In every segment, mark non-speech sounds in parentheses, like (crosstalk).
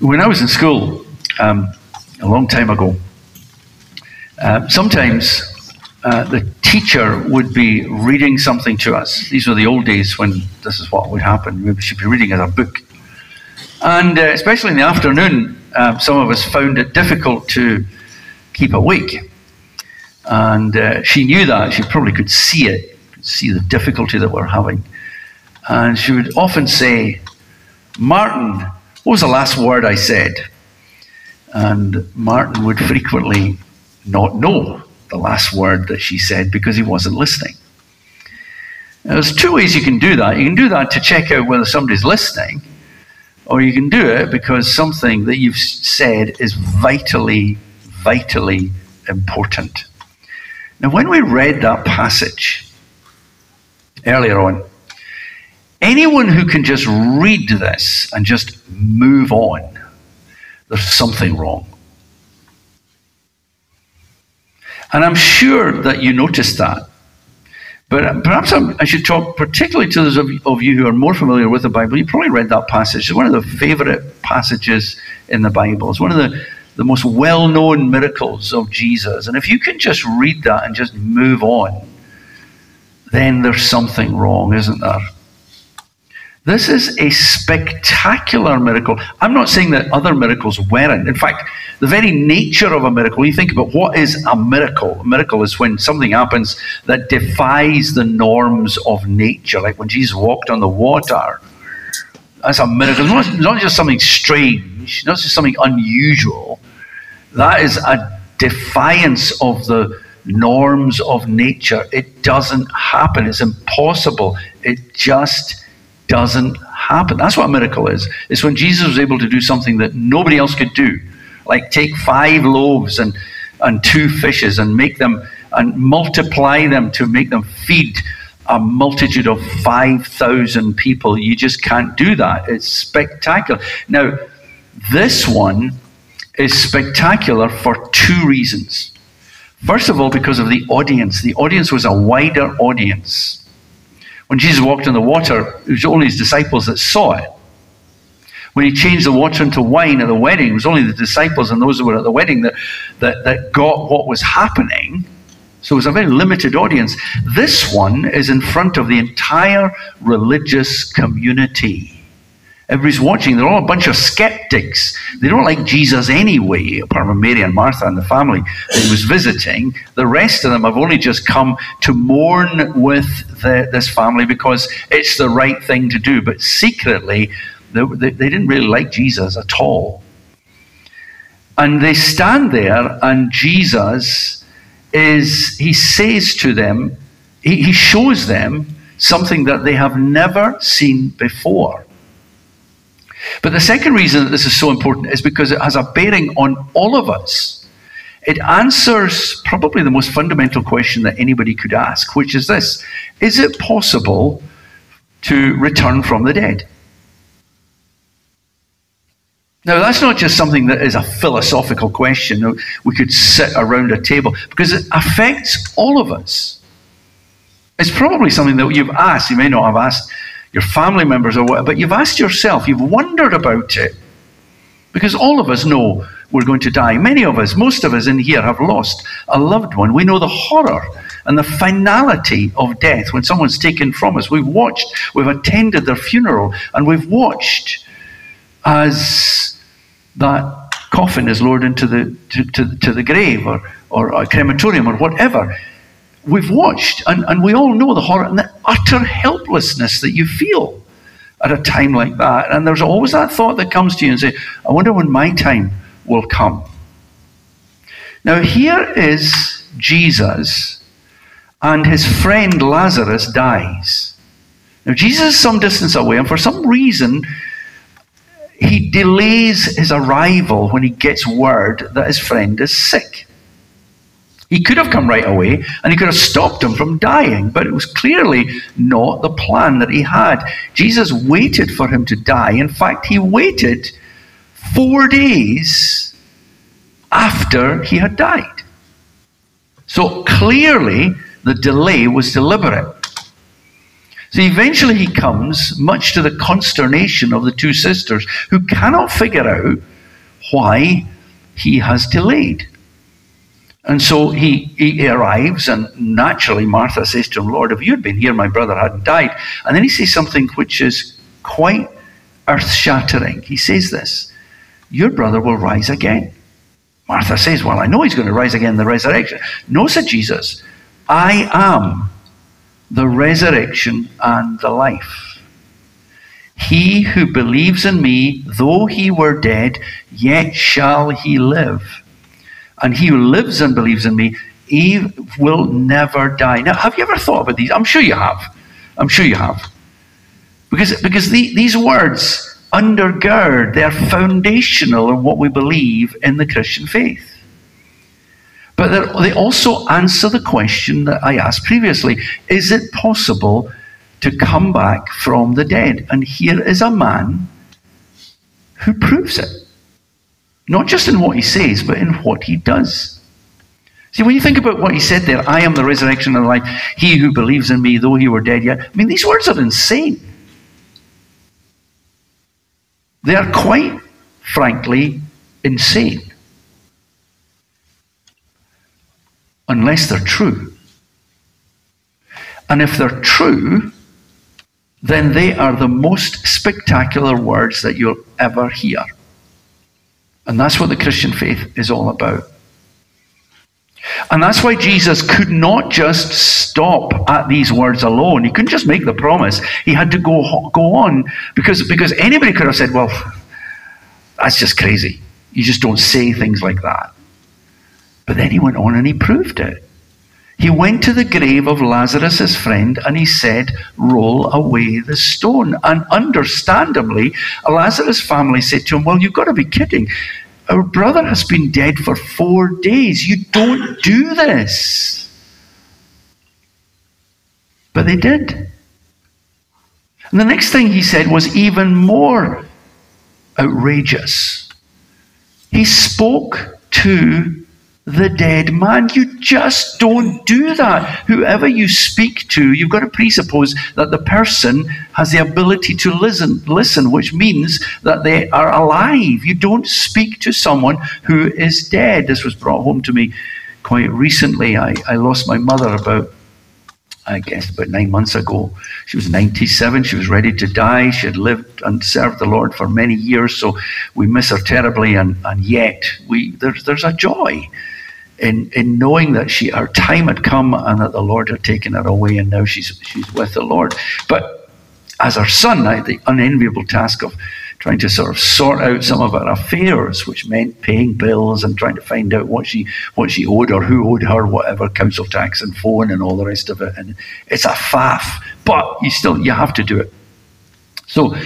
when I was in school um, a long time ago, uh, sometimes uh, the teacher would be reading something to us. These were the old days when this is what would happen. We should be reading as a book. And uh, especially in the afternoon, uh, some of us found it difficult to keep awake. And uh, she knew that. She probably could see it, could see the difficulty that we're having. And she would often say, Martin, what was the last word I said? And Martin would frequently not know the last word that she said because he wasn't listening. Now, there's two ways you can do that. You can do that to check out whether somebody's listening, or you can do it because something that you've said is vitally, vitally important. Now, when we read that passage earlier on, anyone who can just read this and just move on, there's something wrong. And I'm sure that you noticed that. But uh, perhaps I'm, i should talk particularly to those of, of, you who are more familiar with the Bible. You probably read that passage. It's one of the favorite passages in the Bible. It's one of the, the most well known miracles of Jesus. And if you can just read that and just move on, then there's something wrong, isn't there? This is a spectacular miracle. I'm not saying that other miracles weren't. In fact, the very nature of a miracle, you think about what is a miracle. A miracle is when something happens that defies the norms of nature, like when Jesus walked on the water. That's a miracle. It's not, not just something strange, not just something unusual. That is a defiance of the norms of nature. It doesn't happen. It's impossible. It just doesn't happen. That's what a miracle is. It's when Jesus was able to do something that nobody else could do, like take five loaves and, and two fishes and make them and multiply them to make them feed a multitude of 5,000 people. You just can't do that. It's spectacular. Now, this one is spectacular for two reasons. First of all, because of the audience. The audience was a wider audience. When Jesus walked on the water, it was only his disciples that saw it. When he changed the water into wine at the wedding, it was only the disciples and those who were at the wedding that, that, that got what was happening. So it was a very limited audience. This one is in front of the entire religious community. Everybody's watching. They're all a bunch of skeptics. They don't like Jesus anyway, apart from Mary and Martha and the family that he was visiting. The rest of them have only just come to mourn with the, this family because it's the right thing to do. But secretly, they, they, they didn't really like Jesus at all. And they stand there, and Jesus is, he says to them, he, he shows them something that they have never seen before. But the second reason that this is so important is because it has a bearing on all of us. It answers probably the most fundamental question that anybody could ask, which is this Is it possible to return from the dead? Now, that's not just something that is a philosophical question. We could sit around a table because it affects all of us. It's probably something that you've asked, you may not have asked your family members or whatever, but you've asked yourself, you've wondered about it. Because all of us know we're going to die. Many of us, most of us in here, have lost a loved one. We know the horror and the finality of death when someone's taken from us. We've watched, we've attended their funeral, and we've watched as that coffin is lowered into the to, to, to the grave or, or a crematorium or whatever we've watched, and, and we all know the horror and the utter helplessness that you feel at a time like that. And there's always that thought that comes to you and say, I wonder when my time will come. Now, here is Jesus, and his friend Lazarus dies. Now, Jesus is some distance away, and for some reason, he delays his arrival when he gets word that his friend is sick. He could have come right away and he could have stopped him from dying, but it was clearly not the plan that he had. Jesus waited for him to die. In fact, he waited four days after he had died. So clearly, the delay was deliberate. So eventually he comes, much to the consternation of the two sisters, who cannot figure out why he has delayed. And so he, he arrives, and naturally Martha says to him, Lord, if you had been here, my brother hadn't died. And then he says something which is quite earth shattering. He says this Your brother will rise again. Martha says, Well, I know he's going to rise again in the resurrection. No, said Jesus, I am the resurrection and the life. He who believes in me, though he were dead, yet shall he live. And he who lives and believes in me, he will never die. Now, have you ever thought about these? I'm sure you have. I'm sure you have. Because, because the, these words undergird, they're foundational in what we believe in the Christian faith. But they also answer the question that I asked previously Is it possible to come back from the dead? And here is a man who proves it. Not just in what he says, but in what he does. See, when you think about what he said there, I am the resurrection and the life. He who believes in me, though he were dead yet. I mean, these words are insane. They are quite frankly insane. Unless they're true. And if they're true, then they are the most spectacular words that you'll ever hear. And that's what the Christian faith is all about. And that's why Jesus could not just stop at these words alone. He couldn't just make the promise. He had to go, go on because, because anybody could have said, well, that's just crazy. You just don't say things like that. But then he went on and he proved it. He went to the grave of Lazarus, friend, and he said, Roll away the stone. And understandably, Lazarus' family said to him, Well, you've got to be kidding. Our brother has been dead for four days. You don't do this. But they did. And the next thing he said was even more outrageous. He spoke to the dead man. You just don't do that. Whoever you speak to, you've got to presuppose that the person has the ability to listen, listen, which means that they are alive. You don't speak to someone who is dead. This was brought home to me quite recently. I, I lost my mother about I guess about nine months ago. She was 97. She was ready to die. She had lived and served the Lord for many years, so we miss her terribly. And, and yet, we there's, there's a joy in, in knowing that she her time had come and that the Lord had taken her away and now she's she's with the Lord. But as her son, I had the unenviable task of trying to sort of sort out some of her affairs, which meant paying bills and trying to find out what she what she owed or who owed her whatever council tax and phone and all the rest of it. And it's a faff, but you still you have to do it. So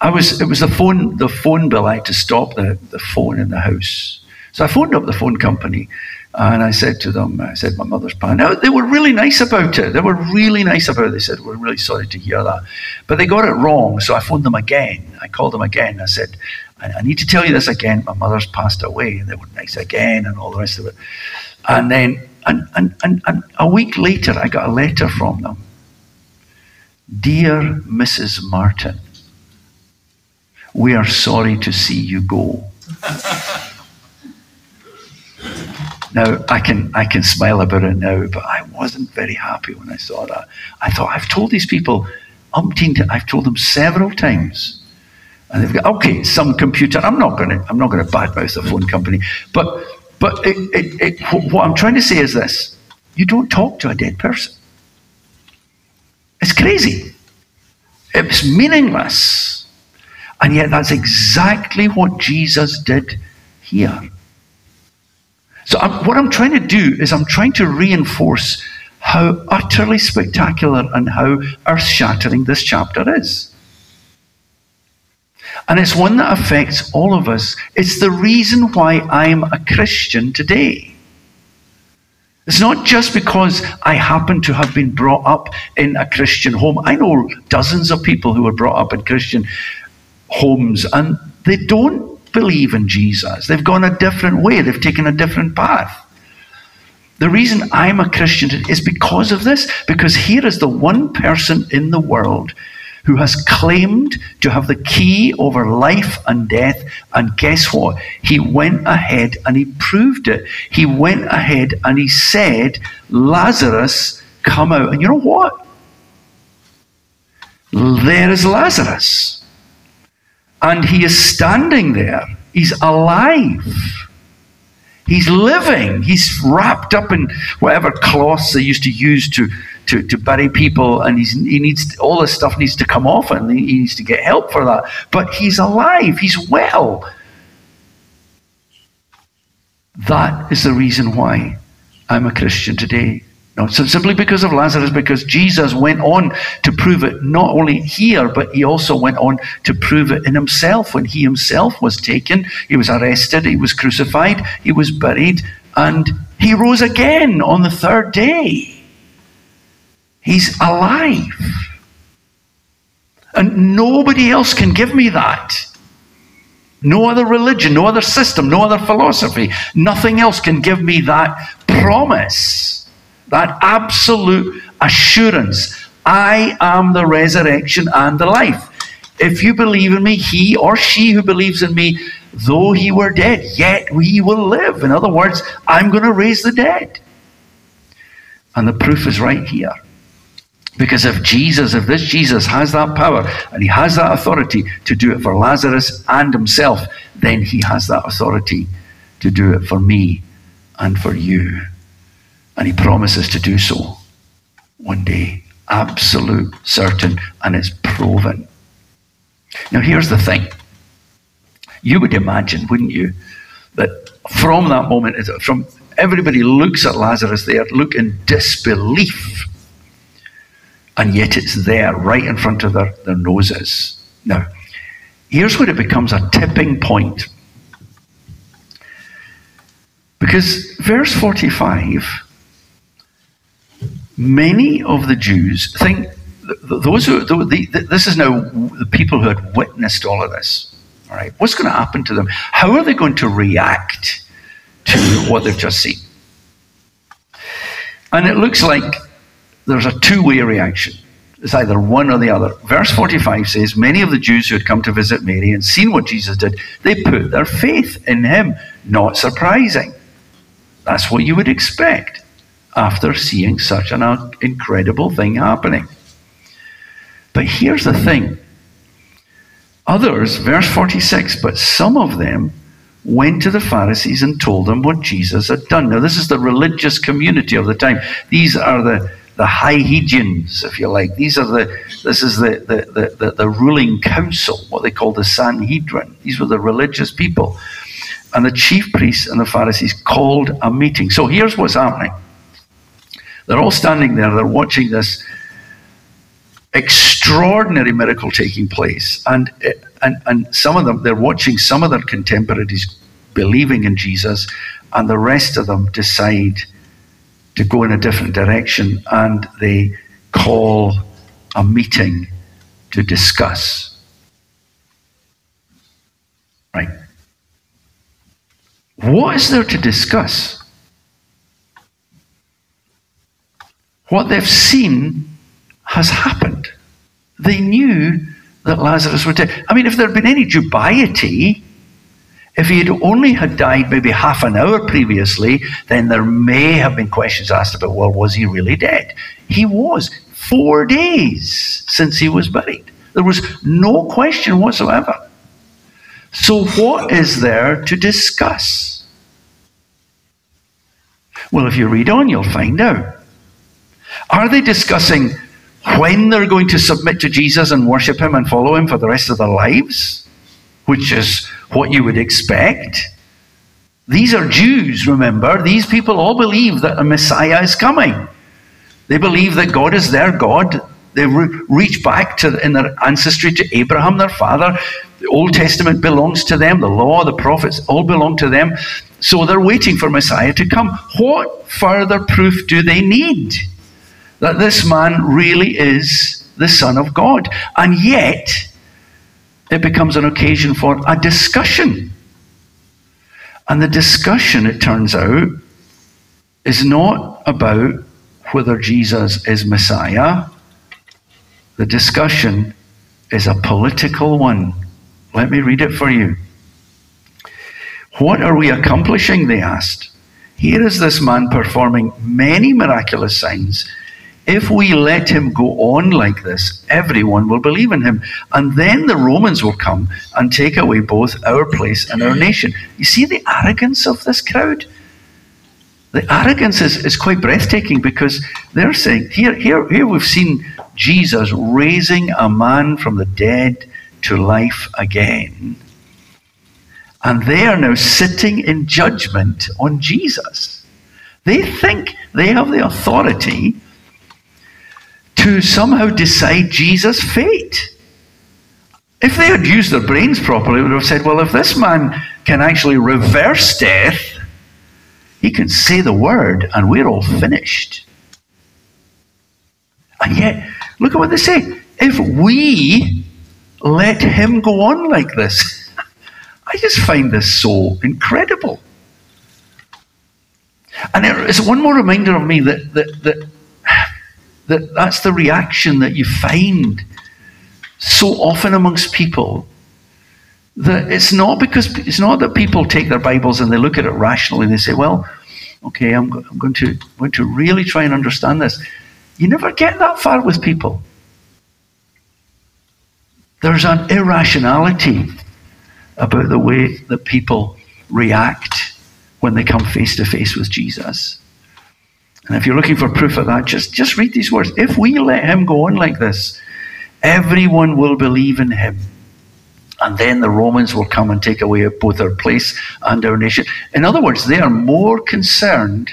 I was it was the phone the phone bill. I had to stop the, the phone in the house. So I phoned up the phone company and I said to them, I said, my mother's passed. Now, they were really nice about it. They were really nice about it. They said, we're really sorry to hear that. But they got it wrong. So I phoned them again. I called them again. I said, I, need to tell you this again. My mother's passed away. And they were nice again and all the rest of it. And then, and, and, and, and a week later, I got a letter from them. Dear Mrs. Martin, we are sorry to see you go. (laughs) Now I can I can smile about it now, but I wasn't very happy when I saw that. I thought I've told these people umpteen. I've told them several times, and they've got okay. Some computer. I'm not going to I'm not going to badmouth the phone company, but but it, it, it, what I'm trying to say is this: you don't talk to a dead person. It's crazy. It's meaningless, and yet that's exactly what Jesus did here. So I'm, what I'm trying to do is I'm trying to reinforce how utterly spectacular and how earth shattering this chapter is. And it's one that affects all of us. It's the reason why I'm a Christian today. It's not just because I happen to have been brought up in a Christian home. I know dozens of people who were brought up in Christian homes and they don't believe in Jesus. They've gone a different way, they've taken a different path. The reason I'm a Christian is because of this, because here is the one person in the world who has claimed to have the key over life and death. And guess what? He went ahead and he proved it. He went ahead and he said, Lazarus, come out. And you know what? There is Lazarus. And he is standing there. He's alive. He's living. He's wrapped up in whatever cloths they used to use to, to, to bury people, and he's, he needs all this stuff needs to come off, and he needs to get help for that. But he's alive. He's well. That is the reason why I'm a Christian today. No, so simply because of Lazarus, because Jesus went on to prove it not only here, but he also went on to prove it in himself. When he himself was taken, he was arrested, he was crucified, he was buried, and he rose again on the third day. He's alive. And nobody else can give me that. No other religion, no other system, no other philosophy, nothing else can give me that promise that absolute assurance I am the resurrection and the life. If you believe in me, he or she who believes in me, though he were dead, yet we will live. In other words, I'm going to raise the dead. And the proof is right here. Because if Jesus, if this Jesus has that power and he has that authority to do it for Lazarus and himself, then he has that authority to do it for me and for you. And he promises to do so one day. Absolute, certain, and it's proven. Now, here's the thing. You would imagine, wouldn't you, that from that moment, from everybody looks at Lazarus there, look in disbelief. And yet it's there, right in front of their, their noses. Now, here's where it becomes a tipping point. Because verse 45 many of the Jews think those who this is now the people who had witnessed all of this. All right, what's going to happen to them? How are they going to react to what they've just seen? And it looks like there's a two-way reaction. It's either one or the other. Verse 45 says, Many of the Jews who had come to visit Mary and seen what Jesus did, they put their faith in him. Not surprising. That's what you would expect after seeing such an incredible thing happening. But here's the thing others, verse 46, but some of them went to the Pharisees and told them what Jesus had done. Now, this is the religious community of the time. These are the the Hiegians, if you like. These are the this is the, the, the, the, ruling council, what they call the Sanhedrin. These were the religious people. And the chief priests and the Pharisees called a meeting. So here's what's happening. They're all standing there, they're watching this extraordinary miracle taking place. And, and, and some of them, they're watching some of their contemporaries believing in Jesus, and the rest of them decide to go in a different direction and they call a meeting to discuss. Right. What is there to discuss? What they've seen has happened. They knew that Lazarus was dead. I mean, if there had been any dubiety, if he had only had died maybe half an hour previously, then there may have been questions asked about, well, was he really dead? He was. Four days since he was buried. There was no question whatsoever. So, what is there to discuss? Well, if you read on, you'll find out. Are they discussing when they're going to submit to Jesus and worship Him and follow Him for the rest of their lives? Which is what you would expect. These are Jews, remember. These people all believe that a Messiah is coming. They believe that God is their God. They re- reach back to in their ancestry to Abraham, their father. The Old Testament belongs to them. The law, the prophets, all belong to them. So they're waiting for Messiah to come. What further proof do they need? That this man really is the Son of God. And yet, it becomes an occasion for a discussion. And the discussion, it turns out, is not about whether Jesus is Messiah. The discussion is a political one. Let me read it for you. What are we accomplishing? They asked. Here is this man performing many miraculous signs. If we let him go on like this, everyone will believe in him. And then the Romans will come and take away both our place and our nation. You see the arrogance of this crowd? The arrogance is, is quite breathtaking because they're saying, here, here, here we've seen Jesus raising a man from the dead to life again. And they are now sitting in judgment on Jesus. They think they have the authority to somehow decide Jesus' fate. If they had used their brains properly, they would have said, well, if this man can actually reverse death, he can say the word and we're all finished. And yet, look at what they say. If we let him go on like this, (laughs) I just find this so incredible. And it's one more reminder of me that, that, that, that that's the reaction that you find so often amongst people. That it's not because it's not that people take their Bibles and they look at it rationally and they say, well, okay, I'm, I'm going, to, I'm going to really try and understand this. You never get that far with people. There's an irrationality about the way that people react when they come face to face with Jesus. And if you're looking for proof of that, just, just read these words. If we let him go on like this, everyone will believe in him. And then the Romans will come and take away both our place and our nation. In other words, they are more concerned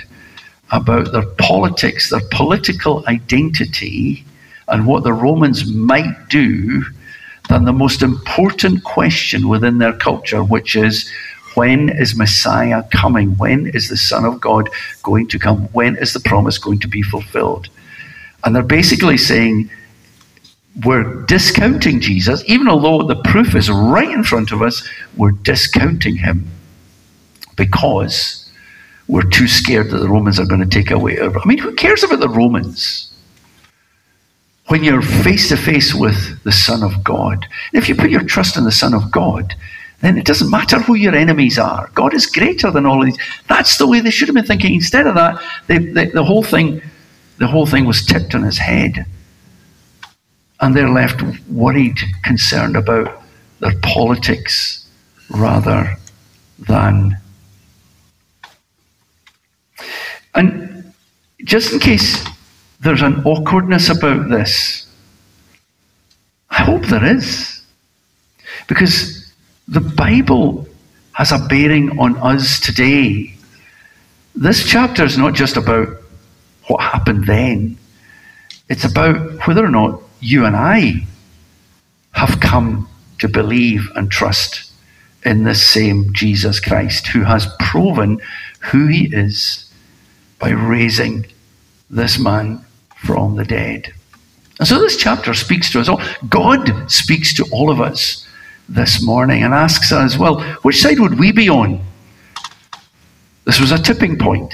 about their politics, their political identity, and what the Romans might do than the most important question within their culture, which is when is Messiah coming? When is the Son of God going to come? When is the promise going to be fulfilled? And they're basically saying, we're discounting Jesus, even although the proof is right in front of us, we're discounting him because we're too scared that the Romans are going to take away our. I mean, who cares about the Romans? when you're face to face with the Son of God. If you put your trust in the Son of God, then it doesn't matter who your enemies are. God is greater than all of these. That's the way they should have been thinking. Instead of that, they, they, the whole thing, the whole thing was tipped on his head, and they're left worried, concerned about their politics rather than. And just in case there's an awkwardness about this. I hope there is. Because the Bible has a bearing on us today. This chapter is not just about what happened then, it's about whether or not you and I have come to believe and trust in this same Jesus Christ who has proven who he is by raising this man from the dead. And so this chapter speaks to us all. God speaks to all of us this morning and asks us, well, which side would we be on? This was a tipping point.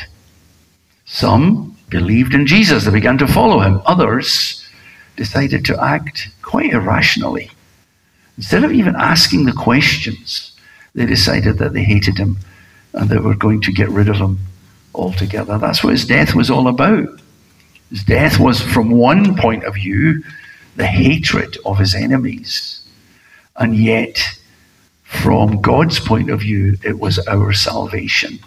Some believed in Jesus, they began to follow him. Others decided to act quite irrationally. Instead of even asking the questions, they decided that they hated him and they were going to get rid of him altogether. That's what his death was all about. His death was, from one point of view, the hatred of his enemies. And yet, from God's point of view, it was our salvation.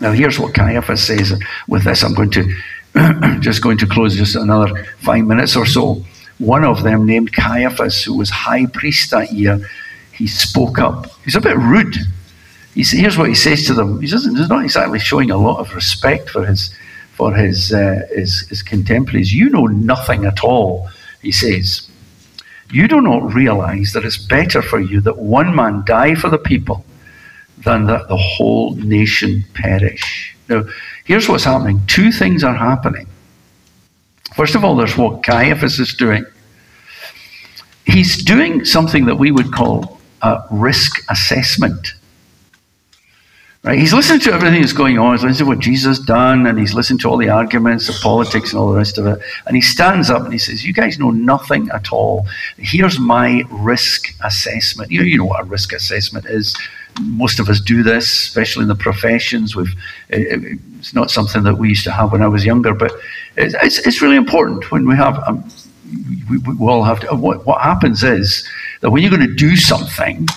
Now, here's what Caiaphas says. With this, I'm going to (clears throat) just going to close just another five minutes or so. One of them, named Caiaphas, who was high priest that year, he spoke up. He's a bit rude. He's, here's what he says to them. He doesn't, he's not exactly showing a lot of respect for his for his, uh, his, his contemporaries. You know nothing at all, he says. You do not realize that it's better for you that one man die for the people than that the whole nation perish. Now, here's what's happening two things are happening. First of all, there's what Caiaphas is doing. He's doing something that we would call a risk assessment. Right? He's listened to everything that's going on. He's listened to what Jesus done, and he's listened to all the arguments, the politics, and all the rest of it. And he stands up and he says, "You guys know nothing at all. Here's my risk assessment. You know, you know what a risk assessment is. Most of us do this, especially in the professions. We've, it's not something that we used to have when I was younger, but it's, it's really important when we have. Um, we, we, all have to. What, what happens is that when you're going to do something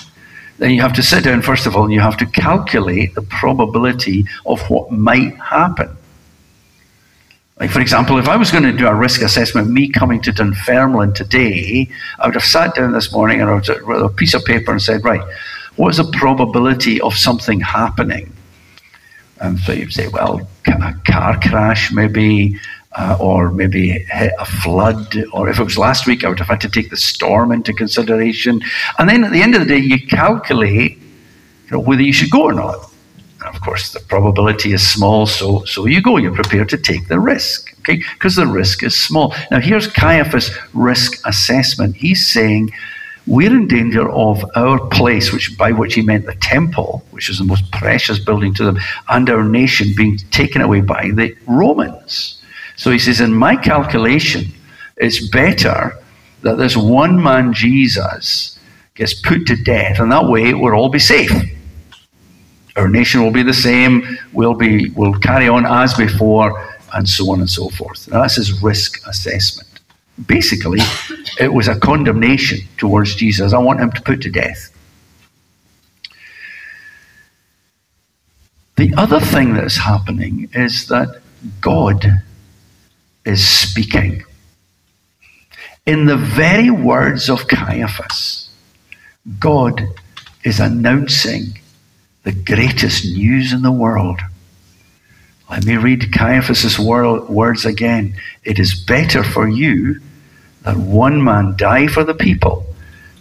then you have to sit down, first of all, and you have to calculate the probability of what might happen. Like, for example, if I was going to do a risk assessment, me coming to Dunfermline today, I would have sat down this morning and I would have wrote a piece of paper and said, right, what is the probability of something happening? And so you'd say, well, a car crash, maybe uh, or maybe a flood, or if it was last week, I would have had to take the storm into consideration. And then at the end of the day, you calculate you know, whether you should go or not. And of course, the probability is small, so, so you go. You're prepared to take the risk, okay? Because the risk is small. Now, here's Caiaphas' risk assessment. He's saying, we're in danger of our place, which by which he meant the temple, which is the most precious building to them, and our nation being taken away by the Romans. So he says, in my calculation, it's better that this one man, Jesus, gets put to death, and that way we'll all be safe. Our nation will be the same, we'll, be, we'll carry on as before, and so on and so forth. Now, that's his risk assessment. Basically, it was a condemnation towards Jesus. I want him to put to death. The other thing that's happening is that God is speaking. In the very words of Caiaphas, God is announcing the greatest news in the world. Let me read Caiaphas' words again. It is better for you that one man die for the people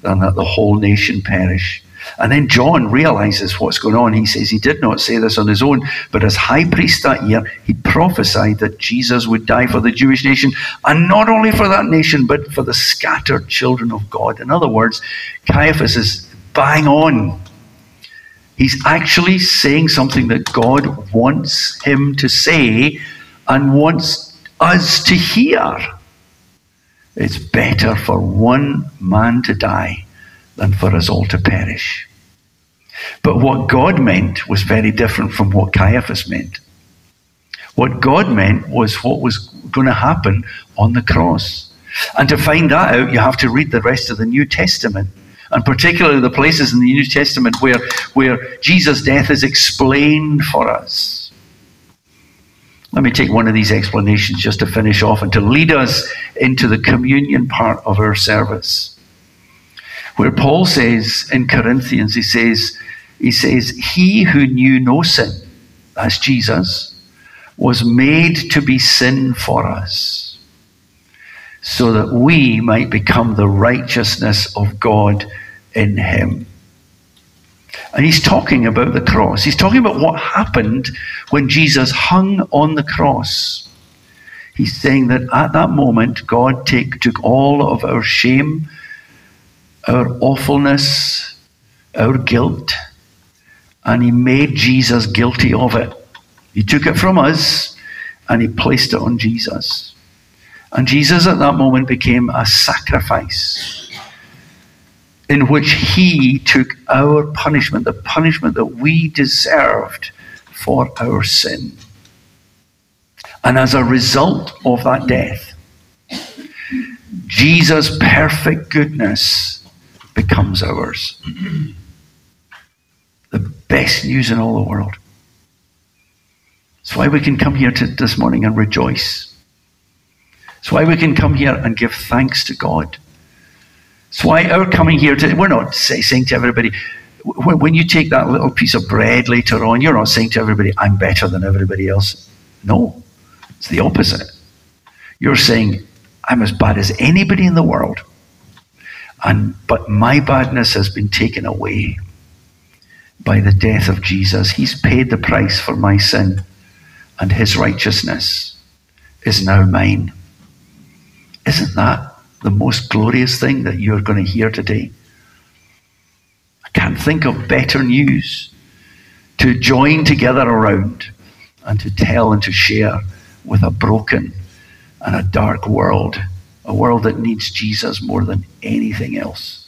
than that the whole nation perish. And then John realizes what's going on. He says he did not say this on his own, but as high priest that year, he prophesied that Jesus would die for the Jewish nation, and not only for that nation, but for the scattered children of God. In other words, Caiaphas is bang on. He's actually saying something that God wants him to say and wants us to hear. It's better for one man to die than for us all to perish. But what God meant was very different from what Caiaphas meant. What God meant was what was going to happen on the cross. And to find that out, you have to read the rest of the New Testament. And particularly the places in the New Testament where, where Jesus' death is explained for us. Let me take one of these explanations just to finish off and to lead us into the communion part of our service where Paul says in Corinthians, he says, he says, He who knew no sin, that's Jesus, was made to be sin for us, so that we might become the righteousness of God in him. And he's talking about the cross. He's talking about what happened when Jesus hung on the cross. He's saying that at that moment, God take, took all of our shame our awfulness, our guilt, and he made Jesus guilty of it. He took it from us and he placed it on Jesus. And Jesus at that moment became a sacrifice in which he took our punishment, the punishment that we deserved for our sin. And as a result of that death, Jesus' perfect goodness becomes ours. the best news in all the world. It's why we can come here to, this morning and rejoice. It's why we can come here and give thanks to God. It's why our coming here to, we're not say, saying to everybody, when you take that little piece of bread later on, you're not saying to everybody, I'm better than everybody else. No, it's the opposite. You're saying, I'm as bad as anybody in the world. And, but my badness has been taken away by the death of Jesus. He's paid the price for my sin, and his righteousness is now mine. Isn't that the most glorious thing that you're going to hear today? I can't think of better news to join together around and to tell and to share with a broken and a dark world, a world that needs Jesus more than anything else.